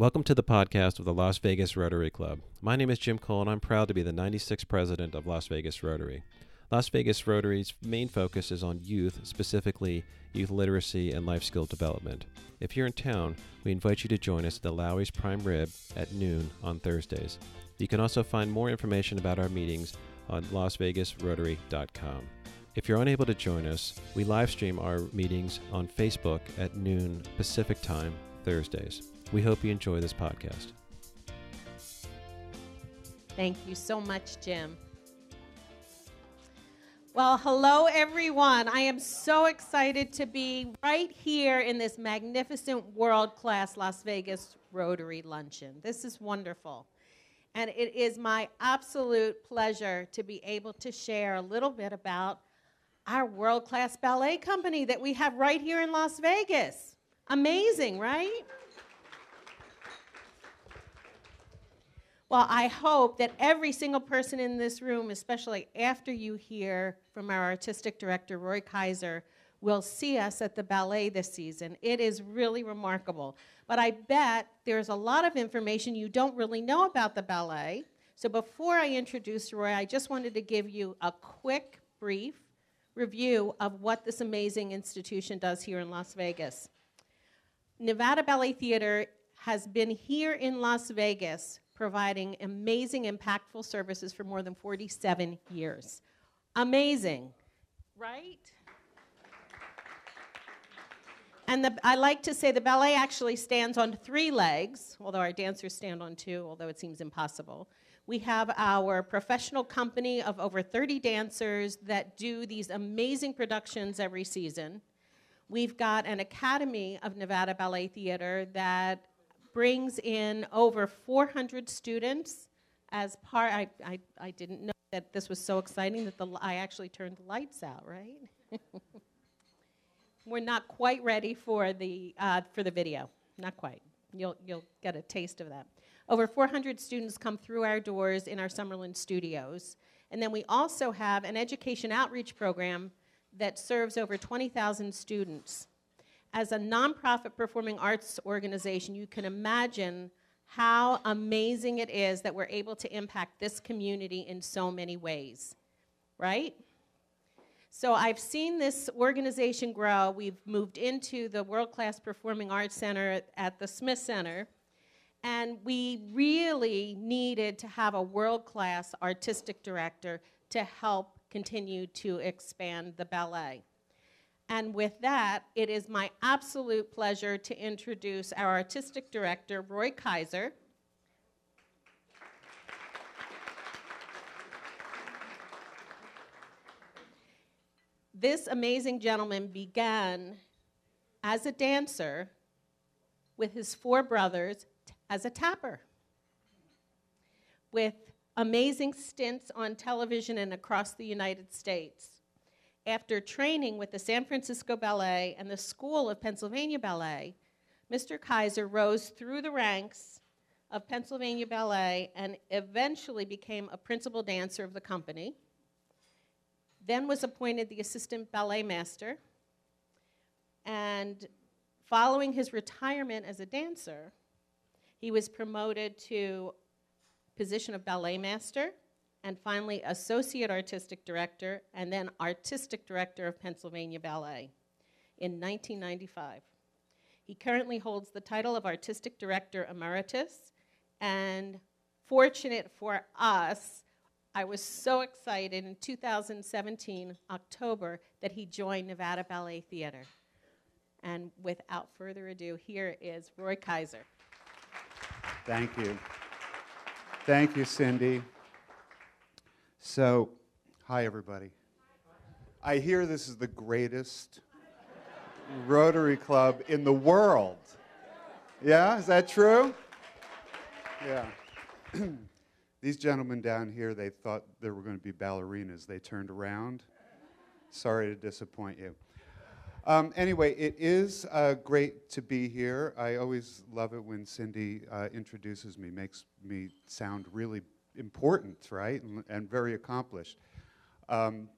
Welcome to the podcast of the Las Vegas Rotary Club. My name is Jim Cole, and I'm proud to be the 96th president of Las Vegas Rotary. Las Vegas Rotary's main focus is on youth, specifically youth literacy and life skill development. If you're in town, we invite you to join us at the Lawry's Prime Rib at noon on Thursdays. You can also find more information about our meetings on lasvegasrotary.com. If you're unable to join us, we live stream our meetings on Facebook at noon Pacific Time Thursdays. We hope you enjoy this podcast. Thank you so much, Jim. Well, hello, everyone. I am so excited to be right here in this magnificent world class Las Vegas Rotary Luncheon. This is wonderful. And it is my absolute pleasure to be able to share a little bit about our world class ballet company that we have right here in Las Vegas. Amazing, right? Well, I hope that every single person in this room, especially after you hear from our artistic director, Roy Kaiser, will see us at the ballet this season. It is really remarkable. But I bet there's a lot of information you don't really know about the ballet. So before I introduce Roy, I just wanted to give you a quick, brief review of what this amazing institution does here in Las Vegas. Nevada Ballet Theater has been here in Las Vegas providing amazing, impactful services for more than 47 years. Amazing, right? And the, I like to say the ballet actually stands on three legs, although our dancers stand on two, although it seems impossible. We have our professional company of over 30 dancers that do these amazing productions every season. We've got an academy of Nevada Ballet Theater that brings in over 400 students as part. I, I, I didn't know that this was so exciting that the, I actually turned the lights out, right? We're not quite ready for the, uh, for the video. Not quite. You'll, you'll get a taste of that. Over 400 students come through our doors in our Summerlin studios. And then we also have an education outreach program that serves over 20,000 students as a nonprofit performing arts organization, you can imagine how amazing it is that we're able to impact this community in so many ways, right? So I've seen this organization grow. We've moved into the World Class Performing Arts Center at the Smith Center, and we really needed to have a world class artistic director to help continue to expand the ballet. And with that, it is my absolute pleasure to introduce our artistic director, Roy Kaiser. This amazing gentleman began as a dancer with his four brothers as a tapper. With amazing stints on television and across the United States after training with the San Francisco Ballet and the School of Pennsylvania Ballet, Mr. Kaiser rose through the ranks of Pennsylvania Ballet and eventually became a principal dancer of the company. Then was appointed the assistant ballet master. And following his retirement as a dancer, he was promoted to position of ballet master and finally Associate Artistic Director, and then Artistic Director of Pennsylvania Ballet in 1995. He currently holds the title of Artistic Director Emeritus, and fortunate for us, I was so excited in 2017, October, that he joined Nevada Ballet Theater. And without further ado, here is Roy Kaiser. Thank you. Thank you, Cindy. So, hi, everybody. I hear this is the greatest Rotary Club in the world. Yeah, is that true? Yeah. These gentlemen down here, they thought there were going to be ballerinas. They turned around. Sorry to disappoint you. Um, anyway, it is uh, great to be here. I always love it when Cindy uh, introduces me, makes me sound really important, right, and, and very accomplished. Um,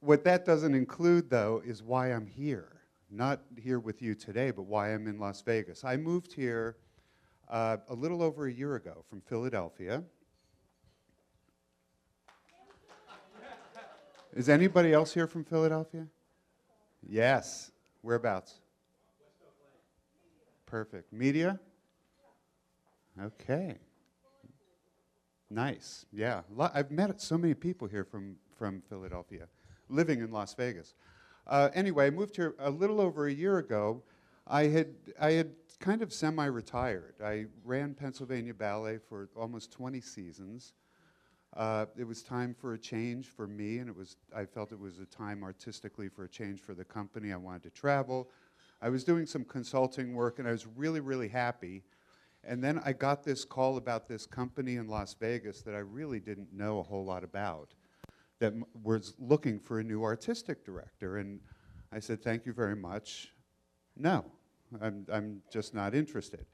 what that doesn't include, though, is why I'm here. Not here with you today, but why I'm in Las Vegas. I moved here uh, a little over a year ago from Philadelphia. Is anybody else here from Philadelphia? Yes. Whereabouts? Perfect. Media? Okay. Nice. Yeah. I've met so many people here from, from Philadelphia, living in Las Vegas. Uh, anyway, I moved here a little over a year ago. I had, I had kind of semi retired. I ran Pennsylvania Ballet for almost 20 seasons. Uh, it was time for a change for me, and it was, I felt it was a time artistically for a change for the company. I wanted to travel. I was doing some consulting work, and I was really, really happy. And then I got this call about this company in Las Vegas that I really didn't know a whole lot about that was looking for a new artistic director. And I said, Thank you very much. No, I'm, I'm just not interested.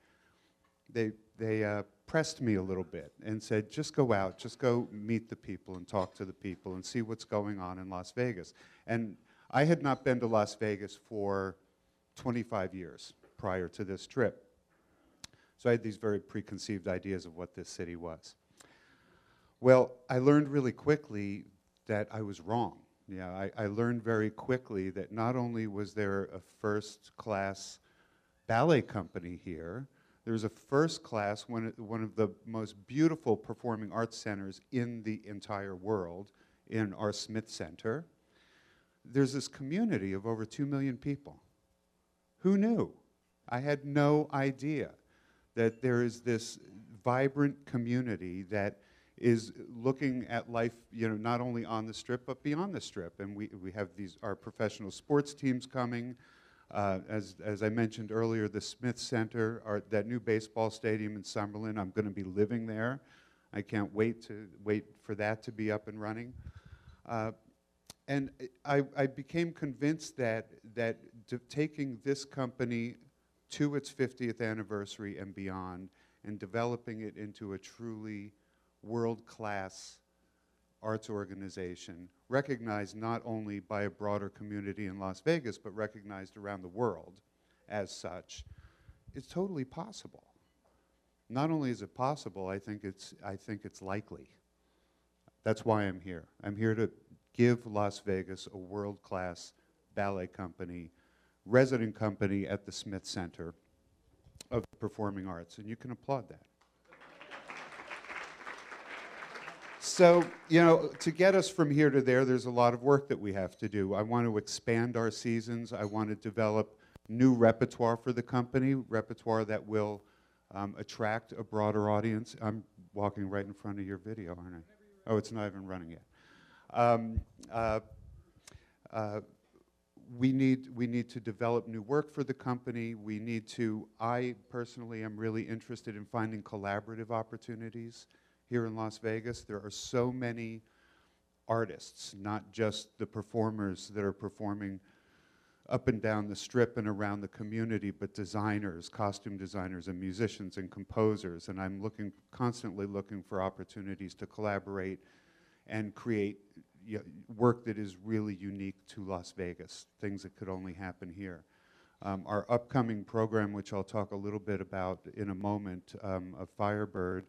They, they uh, pressed me a little bit and said, Just go out, just go meet the people and talk to the people and see what's going on in Las Vegas. And I had not been to Las Vegas for 25 years prior to this trip. So I had these very preconceived ideas of what this city was. Well, I learned really quickly that I was wrong. Yeah, I, I learned very quickly that not only was there a first class ballet company here, there was a first class, one, one of the most beautiful performing arts centers in the entire world, in our Smith Center. There's this community of over 2 million people. Who knew? I had no idea that there is this vibrant community that is looking at life, you know, not only on the strip but beyond the strip. And we, we have these our professional sports teams coming. Uh, as, as I mentioned earlier, the Smith Center, our, that new baseball stadium in Summerlin, I'm going to be living there. I can't wait to wait for that to be up and running. Uh, and I, I became convinced that that taking this company to its 50th anniversary and beyond, and developing it into a truly world-class arts organization, recognized not only by a broader community in Las Vegas, but recognized around the world as such, is totally possible. Not only is it possible, I think it's, I think it's likely. That's why I'm here. I'm here to give Las Vegas a world class ballet company, resident company at the Smith Center of Performing Arts, and you can applaud that. So, you know, to get us from here to there, there's a lot of work that we have to do. I want to expand our seasons. I want to develop new repertoire for the company, repertoire that will um, attract a broader audience. I'm walking right in front of your video, aren't I? Oh, it's not even running yet. Um, uh, uh, we need, we need to develop new work for the company. We need to, I personally am really interested in finding collaborative opportunities here in Las Vegas. There are so many artists, not just the performers that are performing up and down the strip and around the community, but designers, costume designers, and musicians and composers. And I'm looking, constantly looking for opportunities to collaborate and create y- work that is really unique to Las Vegas, things that could only happen here. Um, our upcoming program, which I'll talk a little bit about in a moment, um, of Firebird,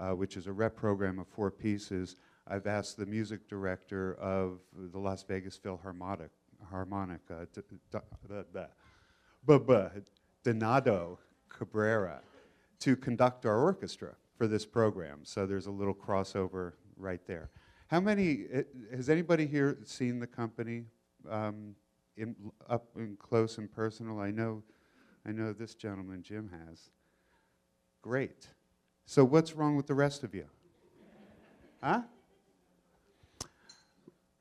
uh, which is a rep program of four pieces, I've asked the music director of the Las Vegas Philharmonic, Harmonica, D- D- the- the- bu- bu- Donato Cabrera, to conduct our orchestra for this program. So there's a little crossover right there. How many, eh, has anybody here seen the company um, in, up and close and personal? I know, I know this gentleman, Jim, has. Great. So what's wrong with the rest of you? Huh?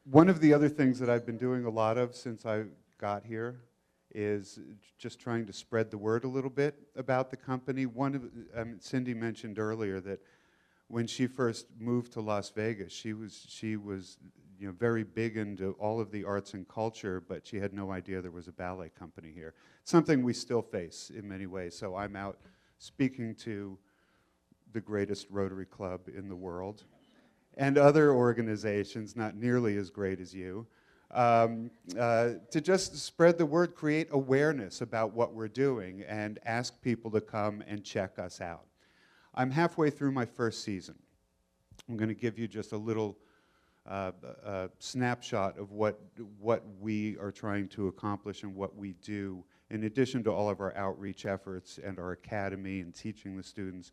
One of the other things that I've been doing a lot of since I got here is just trying to spread the word a little bit about the company. One of um, Cindy mentioned earlier that when she first moved to Las Vegas, she was she was you know very big into all of the arts and culture, but she had no idea there was a ballet company here. Something we still face in many ways. So I'm out speaking to the greatest Rotary Club in the world and other organizations not nearly as great as you um, uh, to just spread the word, create awareness about what we're doing, and ask people to come and check us out. I'm halfway through my first season. I'm going to give you just a little uh, uh, snapshot of what, what we are trying to accomplish and what we do, in addition to all of our outreach efforts and our academy and teaching the students.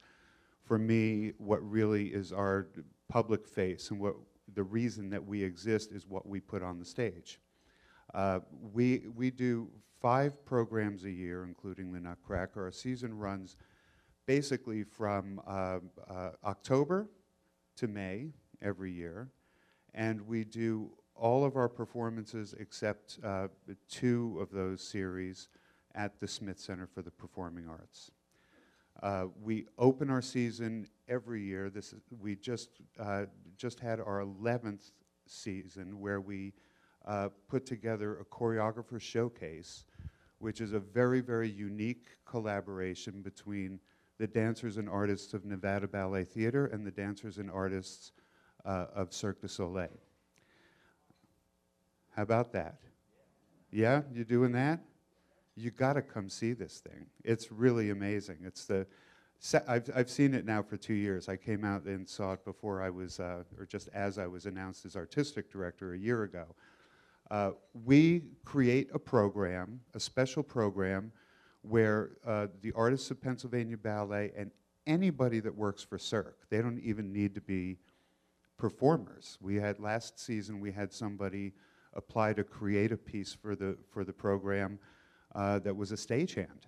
For me, what really is our public face and what the reason that we exist is what we put on the stage. Uh, we, we do five programs a year, including the Nutcracker. Our season runs basically from uh, uh, October to May every year, and we do all of our performances except uh, two of those series at the Smith Center for the Performing Arts. Uh, we open our season every year. This is, we just uh, just had our 11th season where we uh, put together a choreographer showcase, which is a very very unique collaboration between the dancers and artists of Nevada Ballet Theater and the dancers and artists uh, of Cirque du Soleil. How about that? Yeah, you doing that? you got to come see this thing. It's really amazing. It's the I've, I've seen it now for two years. I came out and saw it before I was, uh, or just as I was announced as artistic director a year ago. Uh, we create a program, a special program, where uh, the artists of Pennsylvania Ballet and anybody that works for Cirque, they don't even need to be performers. We had last season, we had somebody apply to create a piece for the, for the program uh, that was a stagehand.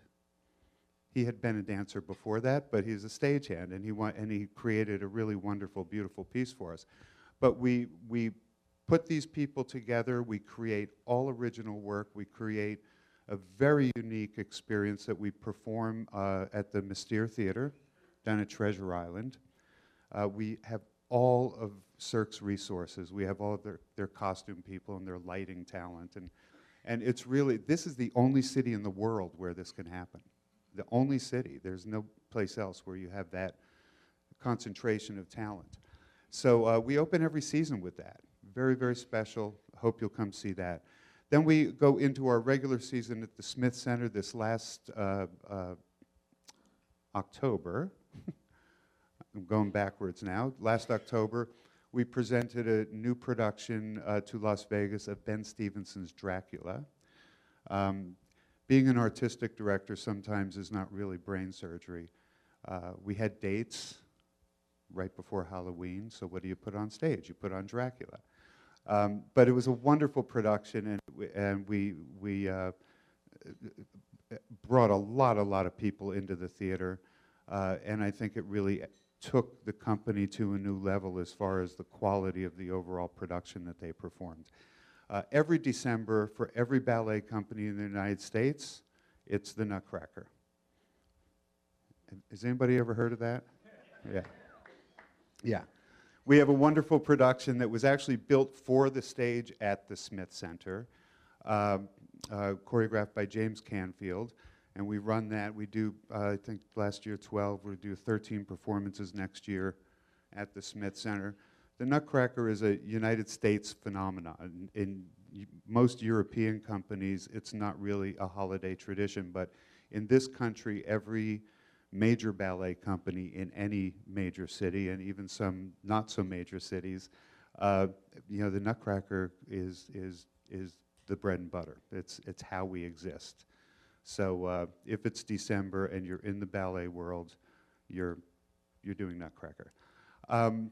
He had been a dancer before that, but he's a stagehand, and he, wa- and he created a really wonderful, beautiful piece for us. But we, we put these people together, we create all original work, we create a very unique experience that we perform uh, at the Mystere Theater down at Treasure Island. Uh, we have all of Cirque's resources. We have all of their, their costume people and their lighting talent and and it's really, this is the only city in the world where this can happen. The only city. There's no place else where you have that concentration of talent. So uh, we open every season with that. Very, very special. Hope you'll come see that. Then we go into our regular season at the Smith Center this last uh, uh, October. I'm going backwards now. Last October, we presented a new production uh, to Las Vegas of Ben Stevenson's Dracula. Um, being an artistic director sometimes is not really brain surgery. Uh, we had dates right before Halloween, so what do you put on stage? You put on Dracula. Um, but it was a wonderful production, and we, and we, we uh, brought a lot, a lot of people into the theater, uh, and I think it really took the company to a new level as far as the quality of the overall production that they performed. Uh, every December, for every ballet company in the United States, it's the Nutcracker. Has anybody ever heard of that? Yeah. Yeah. We have a wonderful production that was actually built for the stage at the Smith Center, uh, uh, choreographed by James Canfield and we run that. We do, uh, I think last year 12, we do 13 performances next year at the Smith Center. The Nutcracker is a United States phenomenon. In, in most European companies, it's not really a holiday tradition, but in this country, every major ballet company in any major city, and even some not so major cities, uh, you know, the Nutcracker is is is the bread and butter. It's it's how we exist. So uh, if it's December and you're in the ballet world, you're, you're doing Nutcracker. Um,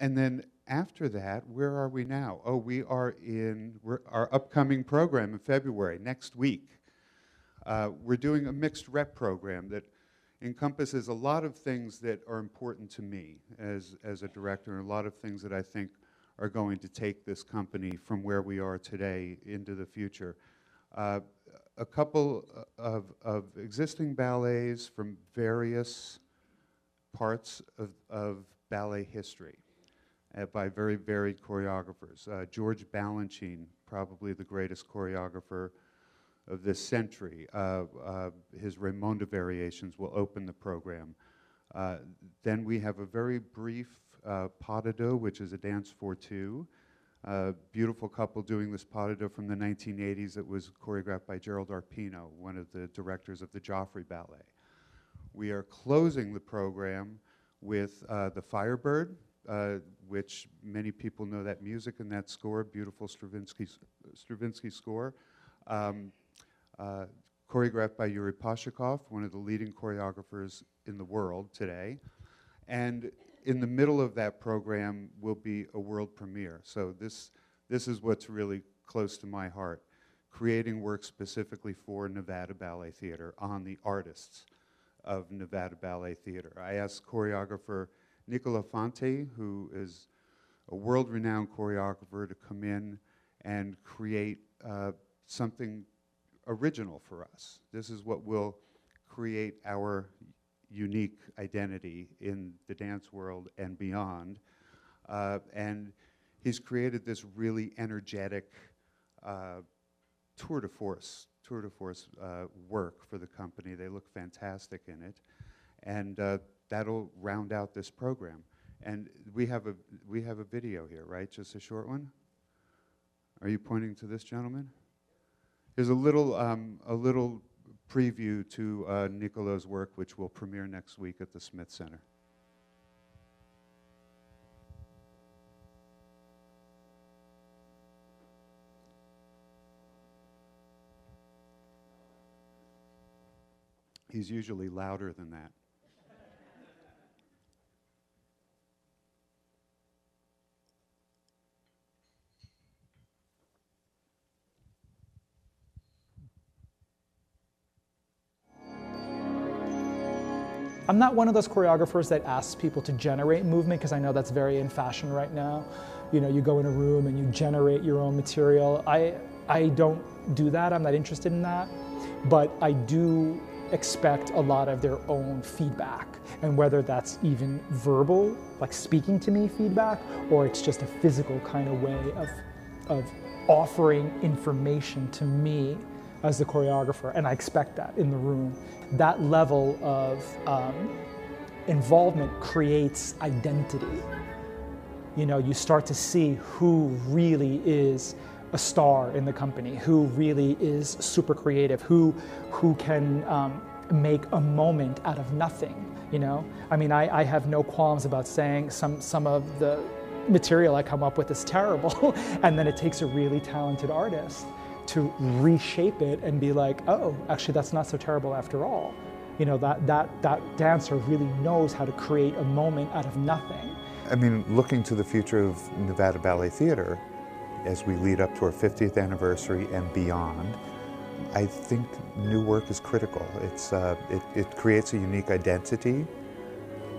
and then after that, where are we now? Oh, we are in our upcoming program in February, next week. Uh, we're doing a mixed rep program that encompasses a lot of things that are important to me as, as a director, and a lot of things that I think are going to take this company from where we are today into the future. Uh, a couple of, of existing ballets from various parts of, of ballet history uh, by very varied choreographers. Uh, George Balanchine, probably the greatest choreographer of this century. Uh, uh his Raymonda variations will open the program. Uh, then we have a very brief pas de deux, which is a dance for two, a beautiful couple doing this pas de deux from the 1980s that was choreographed by Gerald Arpino, one of the directors of the Joffrey Ballet. We are closing the program with uh, The Firebird, uh, which many people know that music and that score, beautiful Stravinsky, Stravinsky score, um, uh, choreographed by Yuri Possokhov, one of the leading choreographers in the world today. And in the middle of that program will be a world premiere. So this, this is what's really close to my heart, creating work specifically for Nevada Ballet Theater on the artists of Nevada Ballet Theater. I asked choreographer Nicolo Fonte, who is a world-renowned choreographer, to come in and create uh, something original for us. This is what will create our unique identity in the dance world and beyond. Uh, and he's created this really energetic uh, tour de force, tour de force uh, work for the company. They look fantastic in it. And uh, that'll round out this program. And we have a we have a video here, right? Just a short one. Are you pointing to this gentleman? Here's a little um, a little preview to uh, Nicolo's work, which will premiere next week at the Smith Center. He's usually louder than that. I'm not one of those choreographers that asks people to generate movement because I know that's very in fashion right now. You know, you go in a room and you generate your own material. I, I don't do that, I'm not interested in that. But I do expect a lot of their own feedback. And whether that's even verbal, like speaking to me feedback, or it's just a physical kind of way of, of offering information to me as the choreographer, and I expect that in the room. That level of um, involvement creates identity. You know, you start to see who really is a star in the company, who really is super creative, who who can um, make a moment out of nothing. You know, I mean, I, I have no qualms about saying some some of the material I come up with is terrible, and then it takes a really talented artist to reshape it and be like, oh, actually, that's not so terrible after all. You know, that, that, that dancer really knows how to create a moment out of nothing. I mean, looking to the future of Nevada Ballet Theater as we lead up to our 50th anniversary and beyond, I think new work is critical. It's, uh, it, it creates a unique identity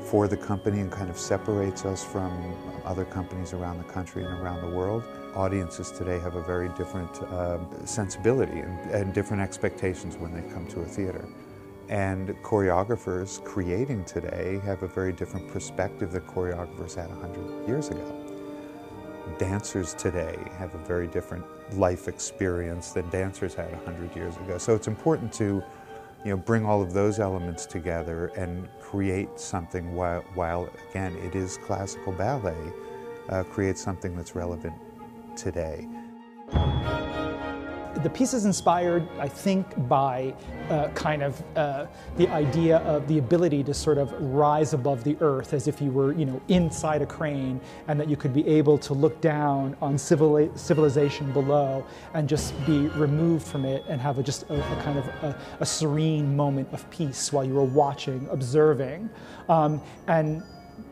for the company and kind of separates us from other companies around the country and around the world audiences today have a very different uh, sensibility and, and different expectations when they come to a theater. And choreographers creating today have a very different perspective that choreographers had 100 years ago. Dancers today have a very different life experience than dancers had 100 years ago. So it's important to you know, bring all of those elements together and create something while, while again, it is classical ballet, uh, create something that's relevant today. The piece is inspired, I think, by uh, kind of uh, the idea of the ability to sort of rise above the earth as if you were, you know, inside a crane, and that you could be able to look down on civili civilization below and just be removed from it and have a, just a, a kind of a, a, serene moment of peace while you were watching, observing, um, and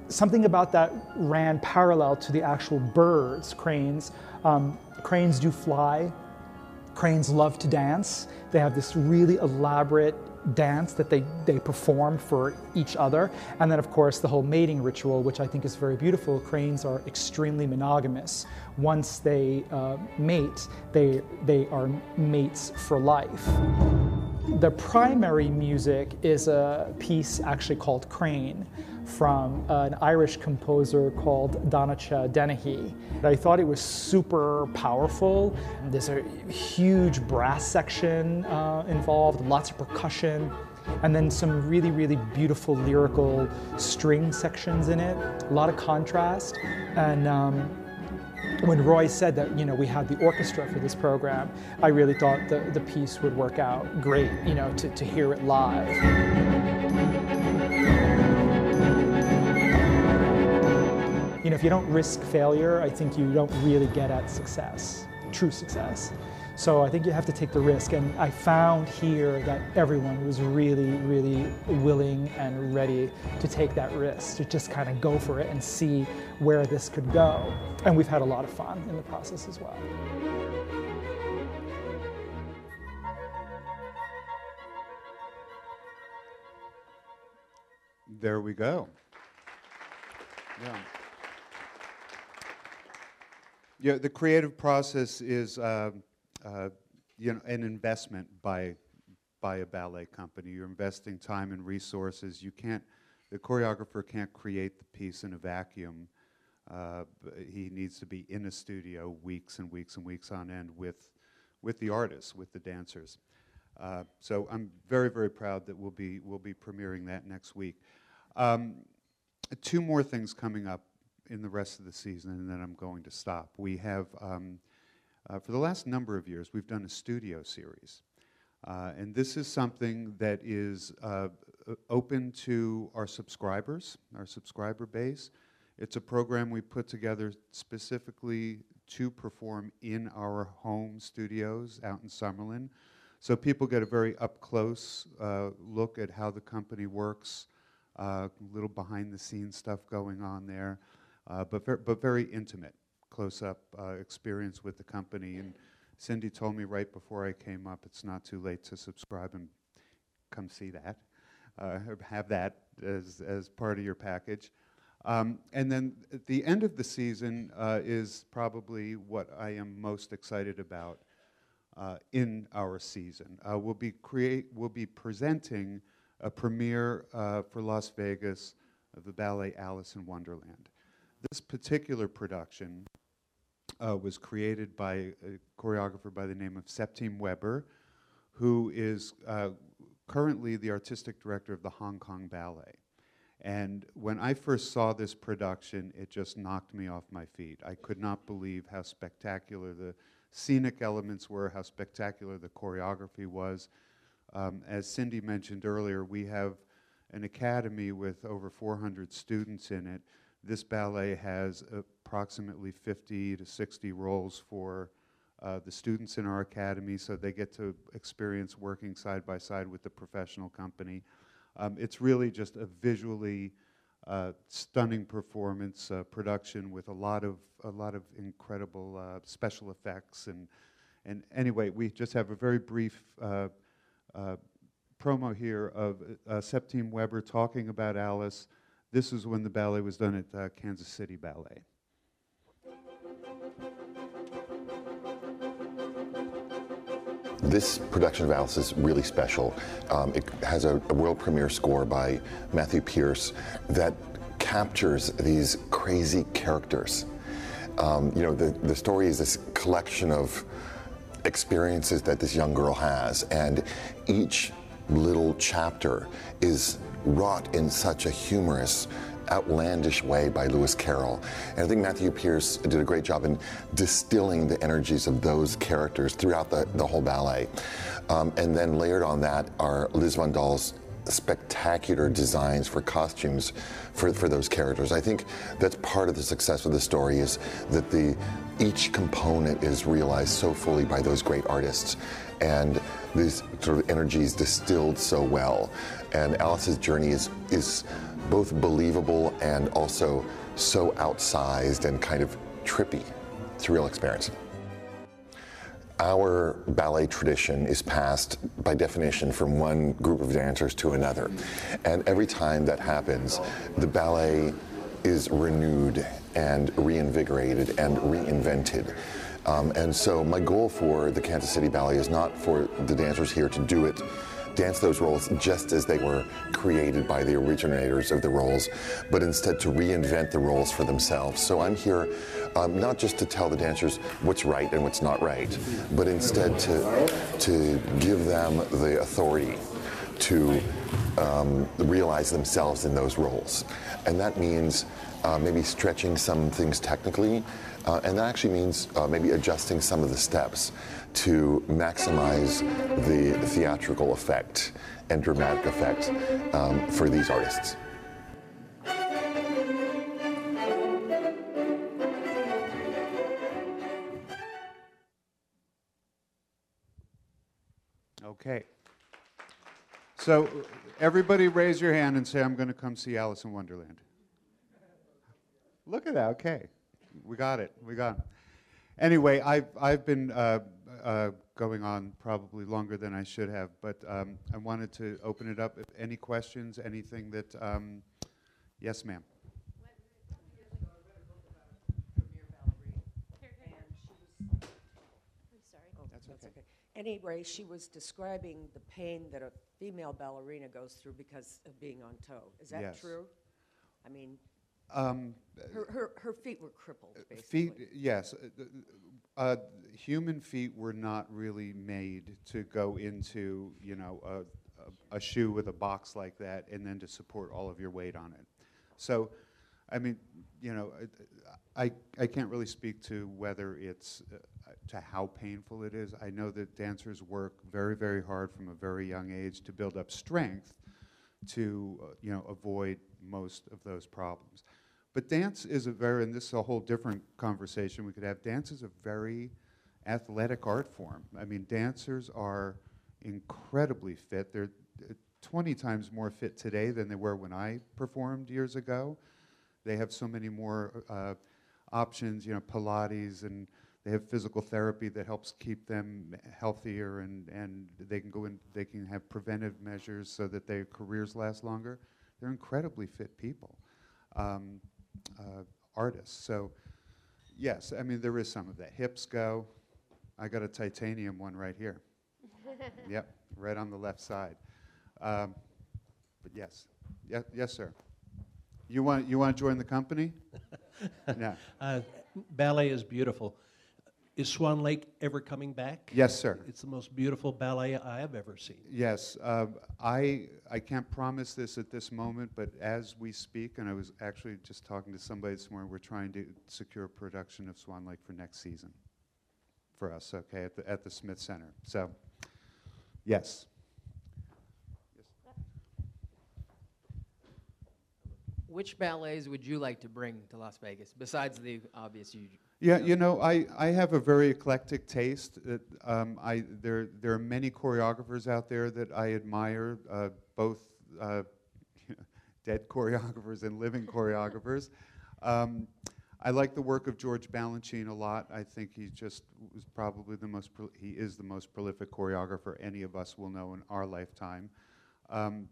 something about that ran parallel to the actual birds, cranes. Um, cranes do fly. Cranes love to dance. They have this really elaborate dance that they, they perform for each other. And then, of course, the whole mating ritual, which I think is very beautiful. Cranes are extremely monogamous. Once they uh, mate, they, they are mates for life. The primary music is a piece actually called Crane from an Irish composer called Donnacha Dennehy. I thought it was super powerful. There's a huge brass section uh, involved, lots of percussion, and then some really, really beautiful lyrical string sections in it, a lot of contrast. And um, when Roy said that you know we had the orchestra for this program, I really thought the, the piece would work out great, you know, to, to hear it live. Know, if you don't risk failure, I think you don't really get at success, true success. So I think you have to take the risk. And I found here that everyone was really, really willing and ready to take that risk, to just kind of go for it and see where this could go. And we've had a lot of fun in the process as well. There we go. Yeah. Yeah, the creative process is uh, uh, you know, an investment by, by a ballet company. You're investing time and resources. You can't, the choreographer can't create the piece in a vacuum. Uh, he needs to be in a studio weeks and weeks and weeks on end with, with the artists, with the dancers. Uh, so I'm very, very proud that we'll be, we'll be premiering that next week. Um, two more things coming up in the rest of the season, and then I'm going to stop. We have, um, uh, for the last number of years, we've done a studio series. Uh, and this is something that is uh, open to our subscribers, our subscriber base. It's a program we put together specifically to perform in our home studios out in Summerlin. So people get a very up close uh, look at how the company works, a uh, little behind the scenes stuff going on there, uh, but, ver but very intimate, close up uh, experience with the company. And Cindy told me right before I came up, it's not too late to subscribe and come see that, uh, have that as, as part of your package. Um, and then at the end of the season uh, is probably what I am most excited about uh, in our season. Uh, we'll be create, we'll be presenting a premiere for Las Vegas of the ballet Alice in Wonderland. This particular production uh, was created by a choreographer by the name of Septime Webre, who is uh, currently the artistic director of the Hong Kong Ballet. And when I first saw this production, it just knocked me off my feet. I could not believe how spectacular the scenic elements were, how spectacular the choreography was. Um, as Cindy mentioned earlier, we have an academy with over 400 students in it. This ballet has approximately 50 to 60 roles for uh, the students in our academy, so they get to experience working side by side with the professional company. Um, it's really just a visually uh, stunning performance uh, production with a lot of a lot of incredible uh, special effects and and anyway, we just have a very brief uh, uh, promo here of Septime Webre talking about Alice. This is when the ballet was done at uh, Kansas City Ballet. This production of Alice is really special. Um, it has a, a world premiere score by Matthew Pierce that captures these crazy characters. Um, you know, the, the story is this collection of experiences that this young girl has. And each little chapter is wrought in such a humorous, outlandish way by Lewis Carroll. And I think Matthew Pierce did a great job in distilling the energies of those characters throughout the, the whole ballet. Um, and then layered on that are Liz Vandal's spectacular designs for costumes for, for those characters. I think that's part of the success of the story is that the each component is realized so fully by those great artists and these sort of energies distilled so well. And Alice's journey is is both believable and also so outsized and kind of trippy. It's a real experience. Our ballet tradition is passed by definition from one group of dancers to another. And every time that happens, the ballet is renewed and reinvigorated and reinvented. Um, and so my goal for the Kansas City Ballet is not for the dancers here to do it dance those roles just as they were created by the originators of the roles, but instead to reinvent the roles for themselves. So I'm here um, not just to tell the dancers what's right and what's not right, but instead to, to give them the authority to um, realize themselves in those roles. And that means uh, maybe stretching some things technically, Uh, and that actually means uh, maybe adjusting some of the steps to maximize the theatrical effect and dramatic effect um, for these artists. Okay. So everybody raise your hand and say, I'm going to come see Alice in Wonderland. Look at that. Okay. We got it. We got it. Anyway, I've, I've been uh, uh, going on probably longer than I should have, but um, I wanted to open it up. If any questions, anything that, um, yes, ma'am. That's okay. Anyway, she was describing the pain that a female ballerina goes through because of being on toe. Is that Yes. true? I mean, Um, her, her, her feet were crippled, basically. Feet, yes. uh, th- Uh, human feet were not really made to go into, you know, a, a, a shoe with a box like that and then to support all of your weight on it. So, I mean, you know, I, I can't really speak to whether it's, uh, to how painful it is. I know that dancers work very, very hard from a very young age to build up strength to, uh, you know, avoid most of those problems. But dance is a very, and this is a whole different conversation we could have. Dance is a very athletic art form. I mean, dancers are incredibly fit. They're uh, 20 times more fit today than they were when I performed years ago. They have so many more uh, options, you know, Pilates, and they have physical therapy that helps keep them healthier, and, and they can go in, they can have preventive measures so that their careers last longer. They're incredibly fit people um, uh, artists. So, yes, I mean, there is some of that. Hips go. I got a titanium one right here. yep, right on the left side. Um, but yes, yes, yes, sir. You want you want to join the company? no. Uh, ballet is beautiful. Is Swan Lake ever coming back? Yes, sir. It's the most beautiful ballet I have ever seen. Yes, um, I, I can't promise this at this moment, but as we speak, and I was actually just talking to somebody this morning, we're trying to secure production of Swan Lake for next season for us, okay, at the, at the Smith Center. So, yes. Which ballets would you like to bring to Las Vegas besides the obvious you? Yeah, you know, I, I have a very eclectic taste. That, um, I, there, there are many choreographers out there that I admire, uh, both uh, dead choreographers and living choreographers. Um, I like the work of George Balanchine a lot. I think he just was probably the most, pro- he is the most prolific choreographer any of us will know in our lifetime. Um,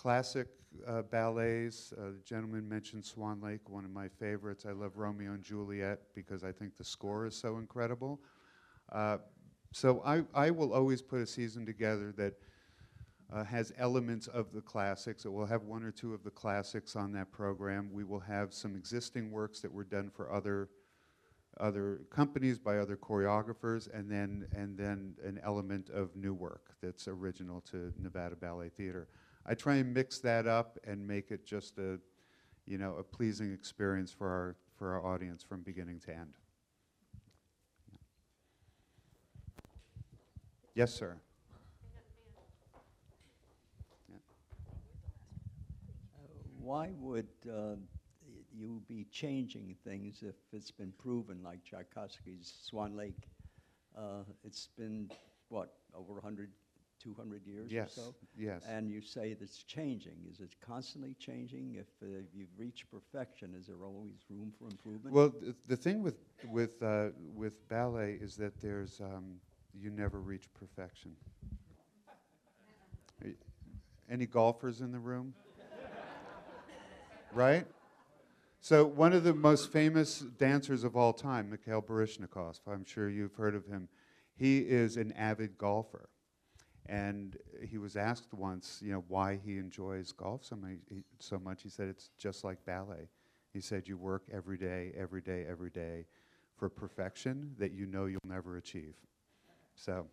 classic uh, ballets. Uh, the gentleman mentioned Swan Lake, one of my favorites. I love Romeo and Juliet because I think the score is so incredible. Uh, so I, I will always put a season together that uh, has elements of the classics. It will have one or two of the classics on that program. We will have some existing works that were done for other other companies by other choreographers, and then and then an element of new work that's original to Nevada Ballet Theater. I try and mix that up and make it just a, you know, a pleasing experience for our for our audience from beginning to end. Yes, sir. Why would uh, you be changing things if it's been proven, like Tchaikovsky's Swan Lake? Uh, it's been, what, over a 100, 200 years Yes, or so? yes. And you say that it's changing. Is it constantly changing? If uh, you've reached perfection, is there always room for improvement? Well, th- the thing with with uh, with ballet is that there's um, you never reach perfection. Any golfers in the room? right? So one of the most famous dancers of all time, Mikhail Baryshnikov, I'm sure you've heard of him. He is an avid golfer. And he was asked once, you know, why he enjoys golf so, much. he, so much. He said it's just like ballet. He said you work every day, every day, every day for perfection that you know you'll never achieve. So,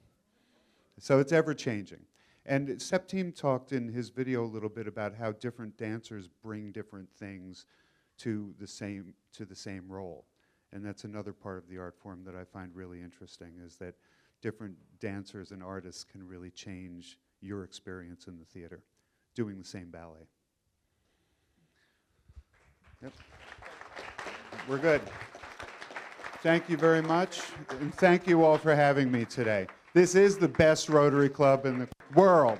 so it's ever changing. And Septime talked in his video a little bit about how different dancers bring different things to the same to the same role. And that's another part of the art form that I find really interesting is that different dancers and artists can really change your experience in the theater doing the same ballet. Yep. We're good. Thank you very much, and thank you all for having me today. This is the best Rotary Club in the world.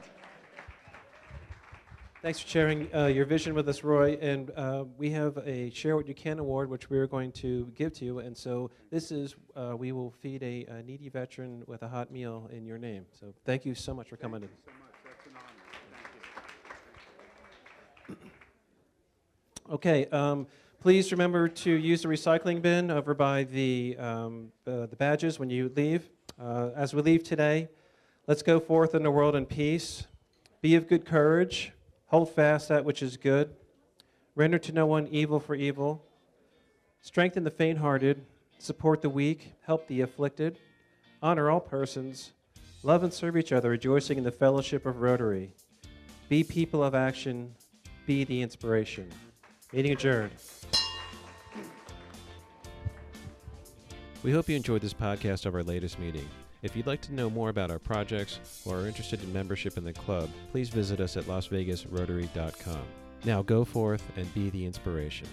Thanks for sharing uh, your vision with us, Roy. And uh, we have a Share What You Can award, which we're going to give to you. And so this is, uh, we will feed a, a, needy veteran with a hot meal in your name. So thank you so much for coming in. Okay, um, please remember to use the recycling bin over by the, um, uh, the badges when you leave. Uh, as we leave today, let's go forth in the world in peace. Be of good courage. Hold fast that which is good. Render to no one evil for evil. Strengthen the faint hearted. Support the weak. Help the afflicted. Honor all persons. Love and serve each other, rejoicing in the fellowship of Rotary. Be people of action. Be the inspiration. Meeting adjourned. We hope you enjoyed this podcast of our latest meeting. If you'd like to know more about our projects or are interested in membership in the club, please visit us at lasvegasrotary.com. Now go forth and be the inspiration.